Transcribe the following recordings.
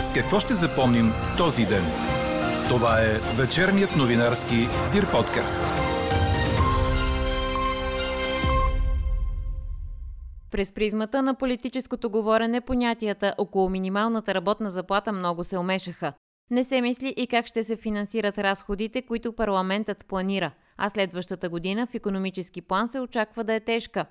С какво ще запомним този ден? Това е вечерният новинарски Дир подкаст. През призмата на политическото говорене понятията около минималната работна заплата много се омешаха. Не се мисли и как ще се финансират разходите, които парламентът планира, а следващата година в економически план се очаква да е тежка.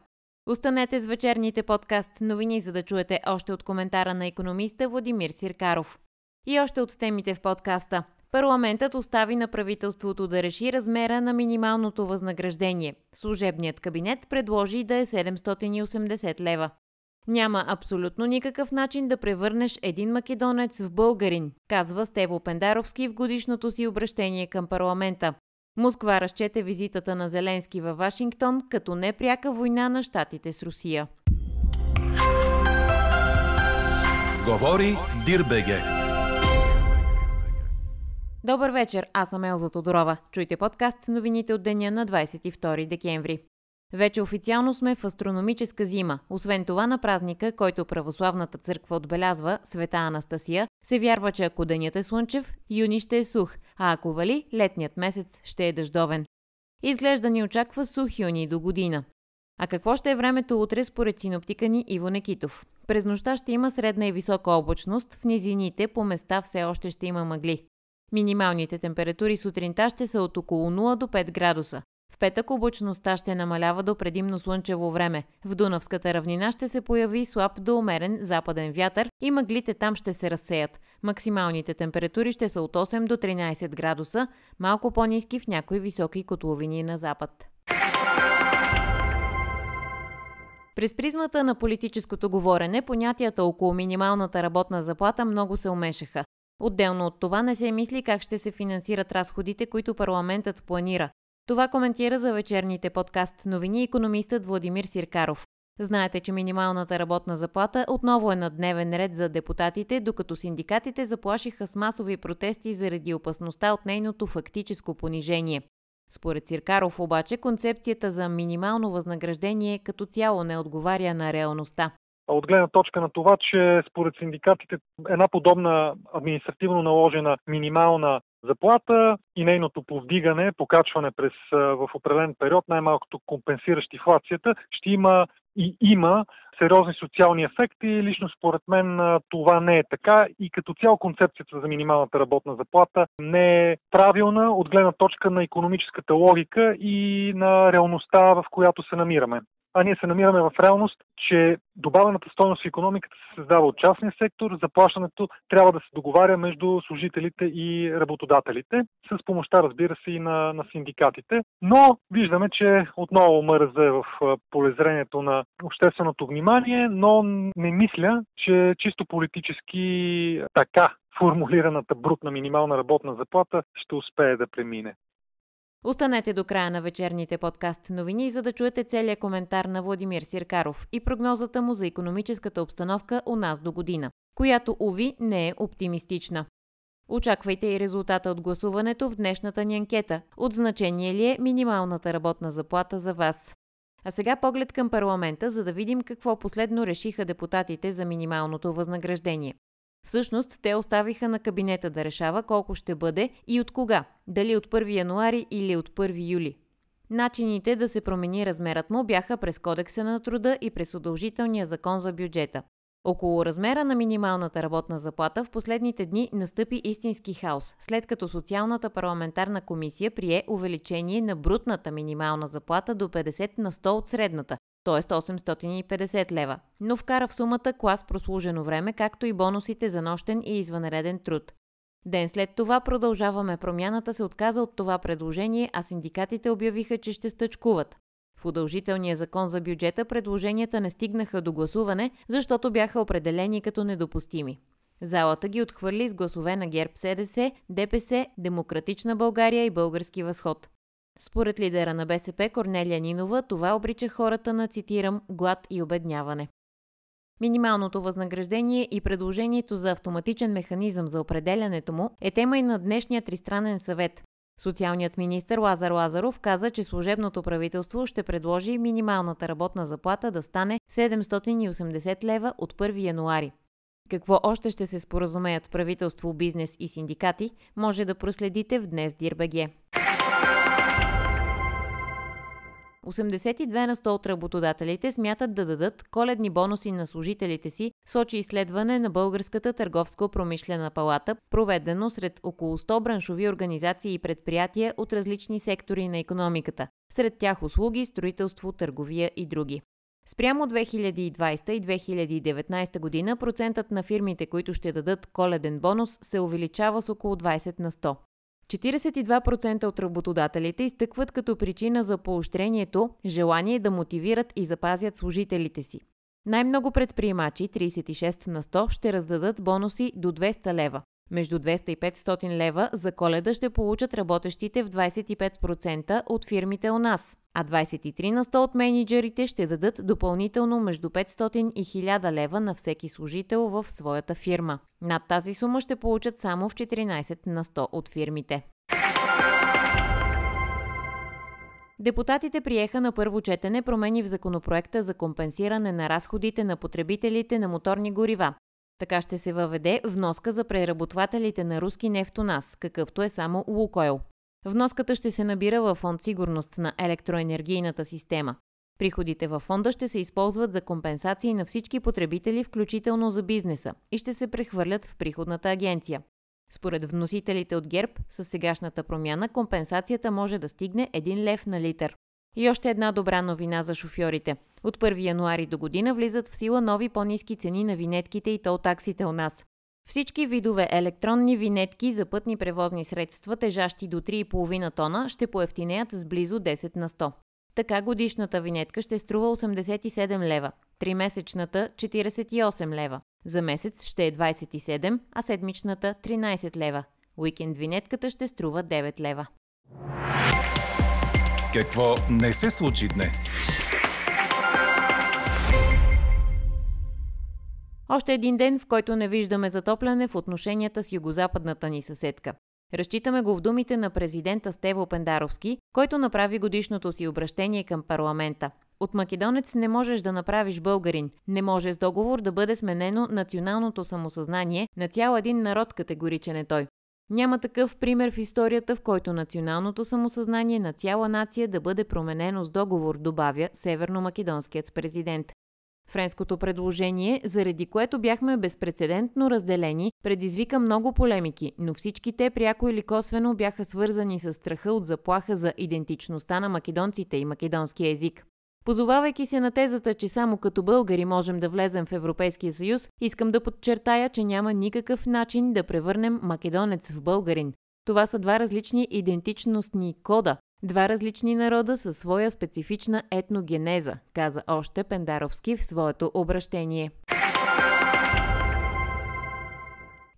Останете с вечерните подкаст новини, за да чуете още от коментара на економиста Владимир Сиркаров. И още от темите в подкаста. Парламентът остави на правителството да реши размера на минималното възнаграждение. Служебният кабинет предложи да е 780 лева. Няма абсолютно никакъв начин да превърнеш един македонец в българин, казва Стево Пендаровски в годишното си обращение към парламента. Москва разчете визитата на Зеленски във Вашингтон като непряка война на щатите с Русия. Говори Дирбеге. Добър вечер, аз съм Елза Тодорова. Чуйте подкаст новините от деня на 22 декември. Вече официално сме в астрономическа зима. Освен това на празника, който православната църква отбелязва, Света Анастасия, се вярва, че ако денят е слънчев, юни ще е сух, а ако вали, летният месец ще е дъждовен. Изглежда ни очаква сух юни до година. А какво ще е времето утре според синоптика ни Иво Некитов? През нощта ще има средна и висока облачност, в низините по места все още ще има мъгли. Минималните температури сутринта ще са от около 0 до 5 градуса петък облачността ще намалява до предимно слънчево време. В Дунавската равнина ще се появи слаб до умерен западен вятър и мъглите там ще се разсеят. Максималните температури ще са от 8 до 13 градуса, малко по-низки в някои високи котловини на запад. През призмата на политическото говорене, понятията около минималната работна заплата много се умешаха. Отделно от това не се мисли как ще се финансират разходите, които парламентът планира. Това коментира за вечерните подкаст новини економистът Владимир Сиркаров. Знаете, че минималната работна заплата отново е на дневен ред за депутатите, докато синдикатите заплашиха с масови протести заради опасността от нейното фактическо понижение. Според Сиркаров обаче концепцията за минимално възнаграждение като цяло не отговаря на реалността от гледна точка на това, че според синдикатите една подобна административно наложена минимална заплата и нейното повдигане, покачване през в определен период, най-малкото компенсиращ инфлацията, ще има и има сериозни социални ефекти. Лично според мен това не е така и като цяло концепцията за минималната работна заплата не е правилна от гледна точка на економическата логика и на реалността, в която се намираме а ние се намираме в реалност, че добавената стойност в економиката се създава от частния сектор, заплащането трябва да се договаря между служителите и работодателите, с помощта, разбира се, и на, на синдикатите. Но виждаме, че отново МРЗ е в полезрението на общественото внимание, но не мисля, че чисто политически така формулираната брутна минимална работна заплата ще успее да премине. Останете до края на вечерните подкаст новини, за да чуете целият коментар на Владимир Сиркаров и прогнозата му за економическата обстановка у нас до година, която, уви, не е оптимистична. Очаквайте и резултата от гласуването в днешната ни анкета. От значение ли е минималната работна заплата за вас? А сега поглед към парламента, за да видим какво последно решиха депутатите за минималното възнаграждение. Всъщност, те оставиха на кабинета да решава колко ще бъде и от кога, дали от 1 януари или от 1 юли. Начините да се промени размерът му бяха през Кодекса на труда и през удължителния закон за бюджета. Около размера на минималната работна заплата в последните дни настъпи истински хаос, след като Социалната парламентарна комисия прие увеличение на брутната минимална заплата до 50 на 100 от средната, т.е. 850 лева, но вкара в сумата клас прослужено време, както и бонусите за нощен и извънреден труд. Ден след това продължаваме промяната се отказа от това предложение, а синдикатите обявиха, че ще стъчкуват. В удължителния закон за бюджета предложенията не стигнаха до гласуване, защото бяха определени като недопустими. Залата ги отхвърли с гласове на ГЕРБ СДС, ДПС, Демократична България и Български възход. Според лидера на БСП Корнелия Нинова, това обрича хората на, цитирам, глад и обедняване. Минималното възнаграждение и предложението за автоматичен механизъм за определянето му е тема и на днешния тристранен съвет. Социалният министр Лазар Лазаров каза, че служебното правителство ще предложи минималната работна заплата да стане 780 лева от 1 януари. Какво още ще се споразумеят правителство, бизнес и синдикати, може да проследите в Днес Дирбеге. 82 на 100 от работодателите смятат да дадат коледни бонуси на служителите си, сочи изследване на Българската търговско-промишлена палата, проведено сред около 100 браншови организации и предприятия от различни сектори на економиката, сред тях услуги, строителство, търговия и други. Спрямо 2020 и 2019 година процентът на фирмите, които ще дадат коледен бонус, се увеличава с около 20 на 100. 42% от работодателите изтъкват като причина за поощрението желание да мотивират и запазят служителите си. Най-много предприемачи, 36 на 100, ще раздадат бонуси до 200 лева. Между 200 и 500 лева за коледа ще получат работещите в 25% от фирмите у нас, а 23 на 100 от менеджерите ще дадат допълнително между 500 и 1000 лева на всеки служител в своята фирма. Над тази сума ще получат само в 14 на 100 от фирмите. Депутатите приеха на първо четене промени в законопроекта за компенсиране на разходите на потребителите на моторни горива. Така ще се въведе вноска за преработвателите на руски нефт у нас, какъвто е само Лукойл. Вноската ще се набира във фонд сигурност на електроенергийната система. Приходите във фонда ще се използват за компенсации на всички потребители, включително за бизнеса, и ще се прехвърлят в приходната агенция. Според вносителите от ГЕРБ, с сегашната промяна компенсацията може да стигне 1 лев на литър. И още една добра новина за шофьорите. От 1 януари до година влизат в сила нови по-низки цени на винетките и тол таксите у нас. Всички видове електронни винетки за пътни превозни средства, тежащи до 3,5 тона, ще поевтинеят с близо 10 на 100. Така годишната винетка ще струва 87 лева, тримесечната 48 лева, за месец ще е 27, а седмичната 13 лева. Уикенд винетката ще струва 9 лева. Какво не се случи днес? Още един ден, в който не виждаме затопляне в отношенията с югозападната ни съседка. Разчитаме го в думите на президента Стево Пендаровски, който направи годишното си обращение към парламента. От македонец не можеш да направиш българин. Не може с договор да бъде сменено националното самосъзнание на цял един народ, категоричен е той. Няма такъв пример в историята, в който националното самосъзнание на цяла нация да бъде променено с договор, добавя северно-македонският президент. Френското предложение, заради което бяхме безпредседентно разделени, предизвика много полемики, но всички те пряко или косвено бяха свързани с страха от заплаха за идентичността на македонците и македонския език. Позовавайки се на тезата, че само като българи можем да влезем в Европейския съюз, искам да подчертая, че няма никакъв начин да превърнем македонец в българин. Това са два различни идентичностни кода, Два различни народа със своя специфична етногенеза, каза още Пендаровски в своето обращение.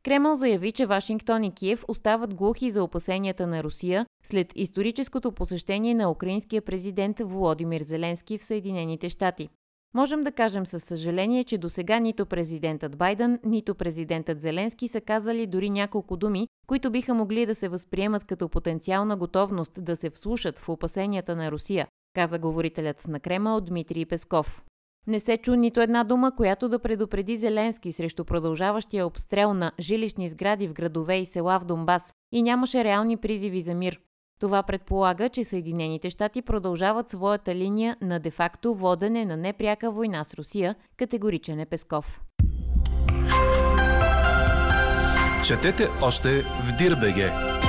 Кремъл заяви, че Вашингтон и Киев остават глухи за опасенията на Русия след историческото посещение на украинския президент Володимир Зеленски в Съединените щати. Можем да кажем със съжаление, че до сега нито президентът Байден, нито президентът Зеленски са казали дори няколко думи, които биха могли да се възприемат като потенциална готовност да се вслушат в опасенията на Русия, каза говорителят на Кремъл Дмитрий Песков. Не се чу нито една дума, която да предупреди Зеленски срещу продължаващия обстрел на жилищни сгради в градове и села в Донбас и нямаше реални призиви за мир. Това предполага, че Съединените щати продължават своята линия на де-факто водене на непряка война с Русия, категоричен е Песков. Четете още в Дирбеге.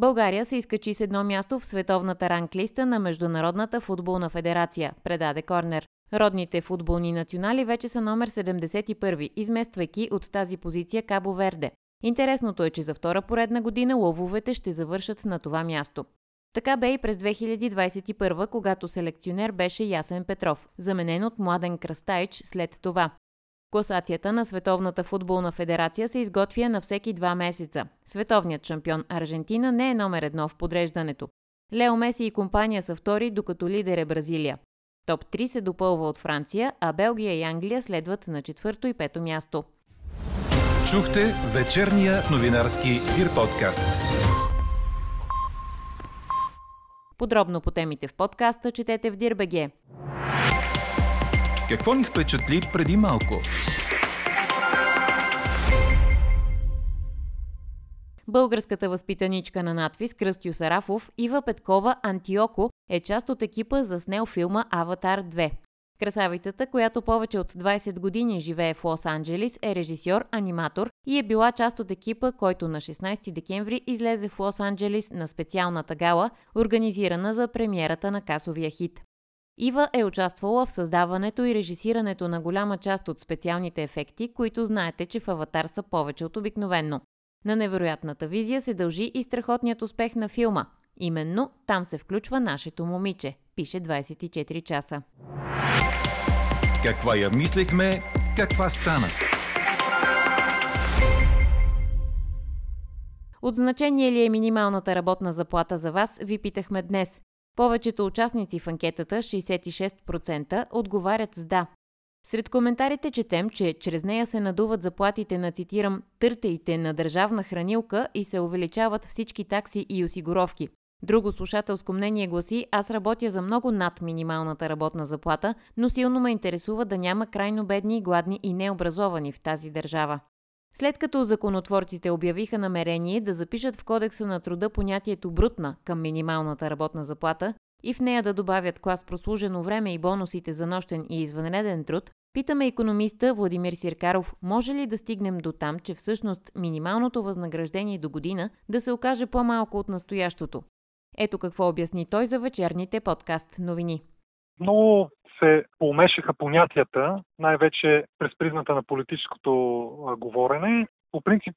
България се изкачи с едно място в световната ранглиста на Международната футболна федерация, предаде Корнер. Родните футболни национали вече са номер 71, измествайки от тази позиция Кабо Верде. Интересното е, че за втора поредна година лововете ще завършат на това място. Така бе и през 2021, когато селекционер беше Ясен Петров, заменен от Младен Кръстайч след това. Класацията на Световната футболна федерация се изготвя на всеки два месеца. Световният шампион Аржентина не е номер едно в подреждането. Лео Меси и компания са втори, докато лидер е Бразилия. Топ 3 се допълва от Франция, а Белгия и Англия следват на четвърто и пето място. Чухте вечерния новинарски Дир подкаст. Подробно по темите в подкаста четете в Дирбеге. Какво ни впечатли преди малко? Българската възпитаничка на надвис Кръстю Сарафов, Ива Петкова Антиоко е част от екипа за снел филма «Аватар 2». Красавицата, която повече от 20 години живее в Лос-Анджелис, е режисьор, аниматор и е била част от екипа, който на 16 декември излезе в Лос-Анджелис на специалната гала, организирана за премиерата на касовия хит. Ива е участвала в създаването и режисирането на голяма част от специалните ефекти, които знаете, че в Аватар са повече от обикновенно. На невероятната визия се дължи и страхотният успех на филма. Именно там се включва нашето момиче, пише 24 часа. Каква я мислехме, каква стана? От значение ли е минималната работна заплата за вас, ви питахме днес. Повечето участници в анкетата, 66%, отговарят с да. Сред коментарите четем, че чрез нея се надуват заплатите на, цитирам, търтеите на държавна хранилка и се увеличават всички такси и осигуровки. Друго слушателско мнение гласи, аз работя за много над минималната работна заплата, но силно ме интересува да няма крайно бедни, гладни и необразовани в тази държава. След като законотворците обявиха намерение да запишат в Кодекса на труда понятието брутна към минималната работна заплата и в нея да добавят клас прослужено време и бонусите за нощен и извънреден труд, питаме економиста Владимир Сиркаров, може ли да стигнем до там, че всъщност минималното възнаграждение до година да се окаже по-малко от настоящото. Ето какво обясни той за вечерните подкаст новини. Много се помешаха понятията, най-вече през призмата на политическото говорене. По принцип,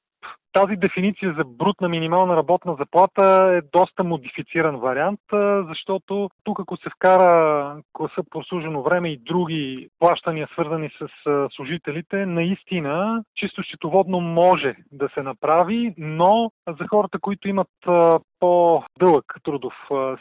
тази дефиниция за брутна минимална работна заплата е доста модифициран вариант, защото тук ако се вкара класа прослужено време и други плащания свързани с служителите, наистина чисто счетоводно може да се направи, но за хората, които имат по-дълъг трудов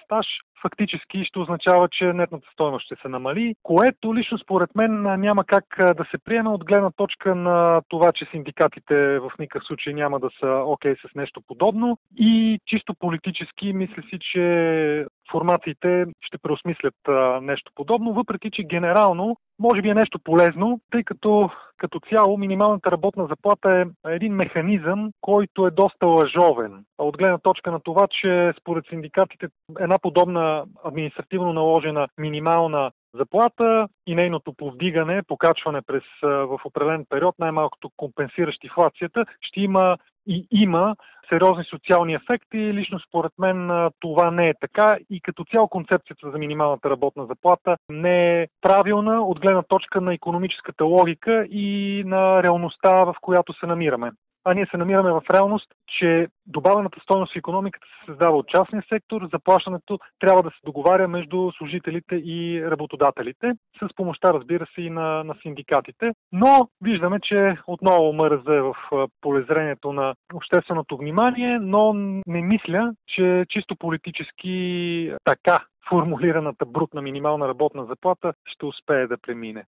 стаж, фактически ще означава, че нетната стоеност ще се намали, което лично според мен няма как да се приеме от гледна точка на това, че синдикатите в никакъв случай няма да са окей okay с нещо подобно. И чисто политически мисля си, че формациите ще преосмислят нещо подобно, въпреки че генерално може би е нещо полезно, тъй като като цяло минималната работна заплата е един механизъм, който е доста лъжовен. От гледна точка на това, че според синдикатите една подобна административно наложена минимална заплата и нейното повдигане, покачване през в определен период, най-малкото компенсиращ инфлацията, ще има и има сериозни социални ефекти. Лично според мен това не е така и като цяло концепцията за минималната работна заплата не е правилна от гледна точка на економическата логика и на реалността, в която се намираме а ние се намираме в реалност, че добавената стойност в економиката се създава от частния сектор, заплащането трябва да се договаря между служителите и работодателите, с помощта, разбира се, и на, на синдикатите. Но виждаме, че отново мърза е в полезрението на общественото внимание, но не мисля, че чисто политически така формулираната брутна минимална работна заплата ще успее да премине.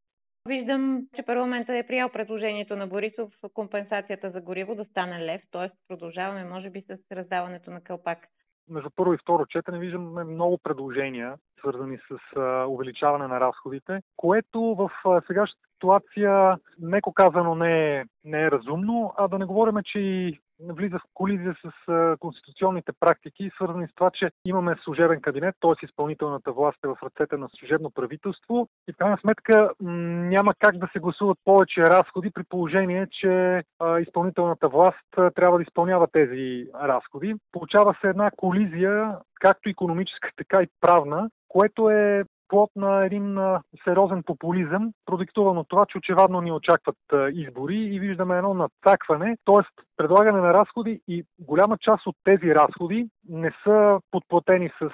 Виждам, че парламентът е приял предложението на Борисов компенсацията за гориво да стане лев, т.е. продължаваме, може би, с раздаването на кълпак. Между първо и второ четене виждаме много предложения, свързани с увеличаване на разходите, което в сегашната ситуация, меко казано, не е, не е разумно, а да не говорим, че и влиза в колизия с конституционните практики, свързани с това, че имаме служебен кабинет, т.е. изпълнителната власт е в ръцете на служебно правителство и в крайна сметка няма как да се гласуват повече разходи при положение, че изпълнителната власт трябва да изпълнява тези разходи. Получава се една колизия, както економическа, така и правна, което е плод на един сериозен популизъм, продиктуван от това, че очевадно ни очакват избори и виждаме едно надцакване, т.е. предлагане на разходи и голяма част от тези разходи не са подплатени с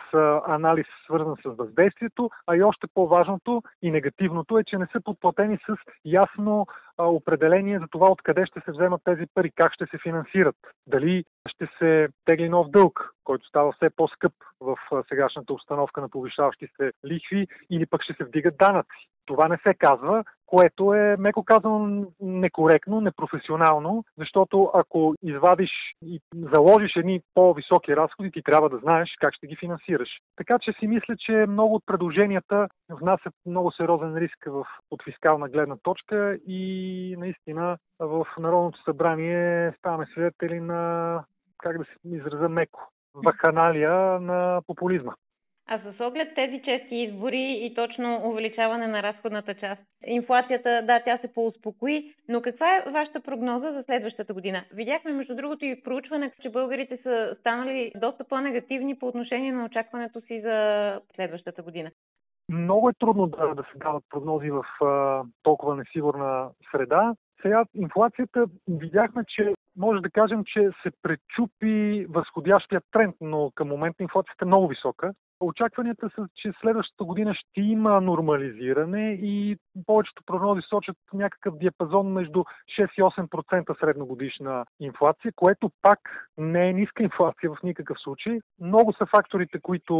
анализ свързан с въздействието, а и още по-важното и негативното е, че не са подплатени с ясно определение за това откъде ще се вземат тези пари, как ще се финансират. Дали ще се тегли нов дълг, който става все по-скъп в сегашната установка на повишаващи се лихви, или пък ще се вдигат данъци. Това не се казва, което е, меко казано, некоректно, непрофесионално, защото ако извадиш и заложиш едни по-високи разходи, ти трябва да знаеш как ще ги финансираш. Така че си мисля, че много от предложенията внасят много сериозен риск в, от фискална гледна точка и наистина в Народното събрание ставаме свидетели на как да се израза меко, вакханалия на популизма. А с оглед тези чести избори и точно увеличаване на разходната част, инфлацията, да, тя се поуспокои, но каква е вашата прогноза за следващата година? Видяхме, между другото, и проучване, че българите са станали доста по-негативни по отношение на очакването си за следващата година. Много е трудно да, да се дават прогнози в а, толкова несигурна среда. Сега инфлацията видяхме, че може да кажем, че се пречупи възходящия тренд, но към момента инфлацията е много висока. Очакванията са, че следващата година ще има нормализиране и повечето прогнози сочат някакъв диапазон между 6 и 8% средногодишна инфлация, което пак не е ниска инфлация в никакъв случай. Много са факторите, които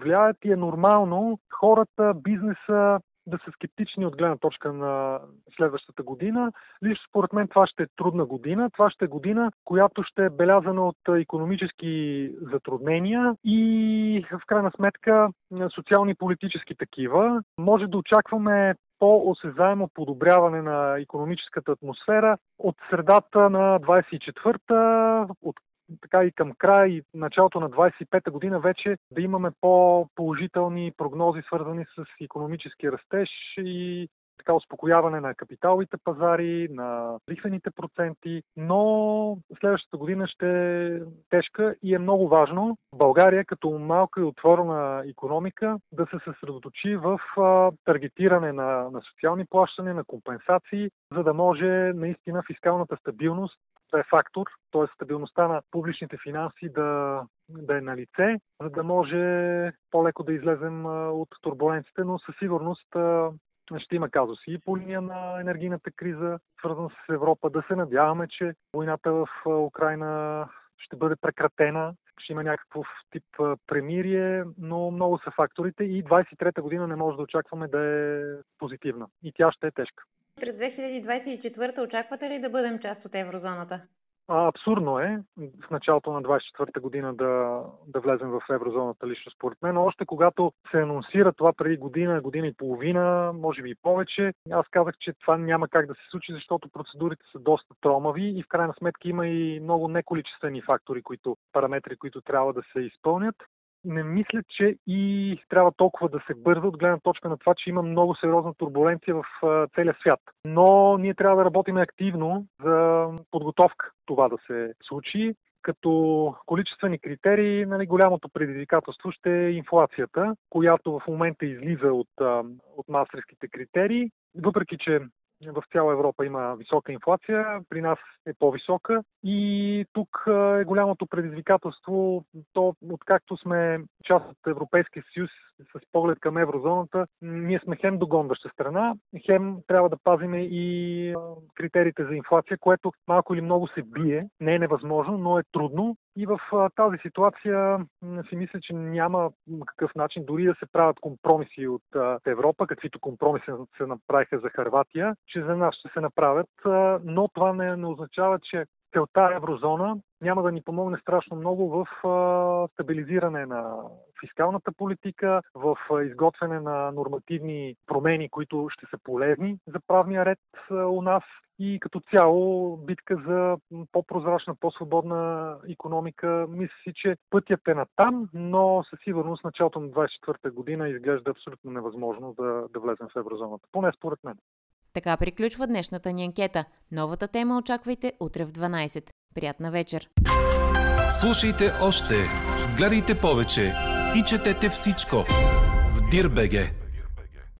влияят и е нормално хората, бизнеса, да са скептични от гледна точка на следващата година. Лично според мен това ще е трудна година. Това ще е година, която ще е белязана от економически затруднения и в крайна сметка социални и политически такива. Може да очакваме по-осезаемо подобряване на економическата атмосфера от средата на 24-та, от така и към края и началото на 25-та година вече да имаме по-положителни прогнози, свързани с економически растеж и така успокояване на капиталовите пазари, на лихвените проценти, но следващата година ще е тежка и е много важно България като малка и отворена економика да се съсредоточи в таргетиране на, на социални плащане, на компенсации, за да може наистина фискалната стабилност да е фактор, т.е. стабилността на публичните финанси да, да е на лице, за да може по-леко да излезем от турбуленците, но със сигурност ще има казуси и по линия на енергийната криза, свързана с Европа. Да се надяваме, че войната в Украина ще бъде прекратена, ще има някакъв тип премирие, но много са факторите и 23-та година не може да очакваме да е позитивна. И тя ще е тежка. През 2024 очаквате ли да бъдем част от еврозоната? А, абсурдно е в началото на 24-та година да, да влезем в еврозоната лично според мен. Още когато се анонсира това преди година, година и половина, може би и повече, аз казах, че това няма как да се случи, защото процедурите са доста тромави и в крайна сметка има и много неколичествени фактори, които, параметри, които трябва да се изпълнят не мисля, че и трябва толкова да се бърза от гледна точка на това, че има много сериозна турбуленция в целия свят. Но ние трябва да работим активно за подготовка това да се случи. Като количествени критерии, нали, голямото предизвикателство ще е инфлацията, която в момента излиза от, от мастерските критерии. Въпреки, че в цяла Европа има висока инфлация, при нас е по-висока и тук е голямото предизвикателство, то откакто сме част от Европейския съюз с поглед към еврозоната, ние сме хем догонваща страна, хем трябва да пазиме и критериите за инфлация, което малко или много се бие. Не е невъзможно, но е трудно. И в тази ситуация си мисля, че няма какъв начин дори да се правят компромиси от Европа, каквито компромиси се направиха за Харватия, че за нас ще се направят, но това не, не означава, че целта еврозона няма да ни помогне страшно много в стабилизиране на фискалната политика, в изготвяне на нормативни промени, които ще са полезни за правния ред у нас и като цяло битка за по-прозрачна, по-свободна економика. Мисля си, че пътят е на там, но със сигурност началото на 24-та година изглежда абсолютно невъзможно да, да влезем в еврозоната. Поне според мен. Така приключва днешната ни анкета. Новата тема очаквайте утре в 12. Приятна вечер! Слушайте още, гледайте повече и четете всичко в Дирбеге.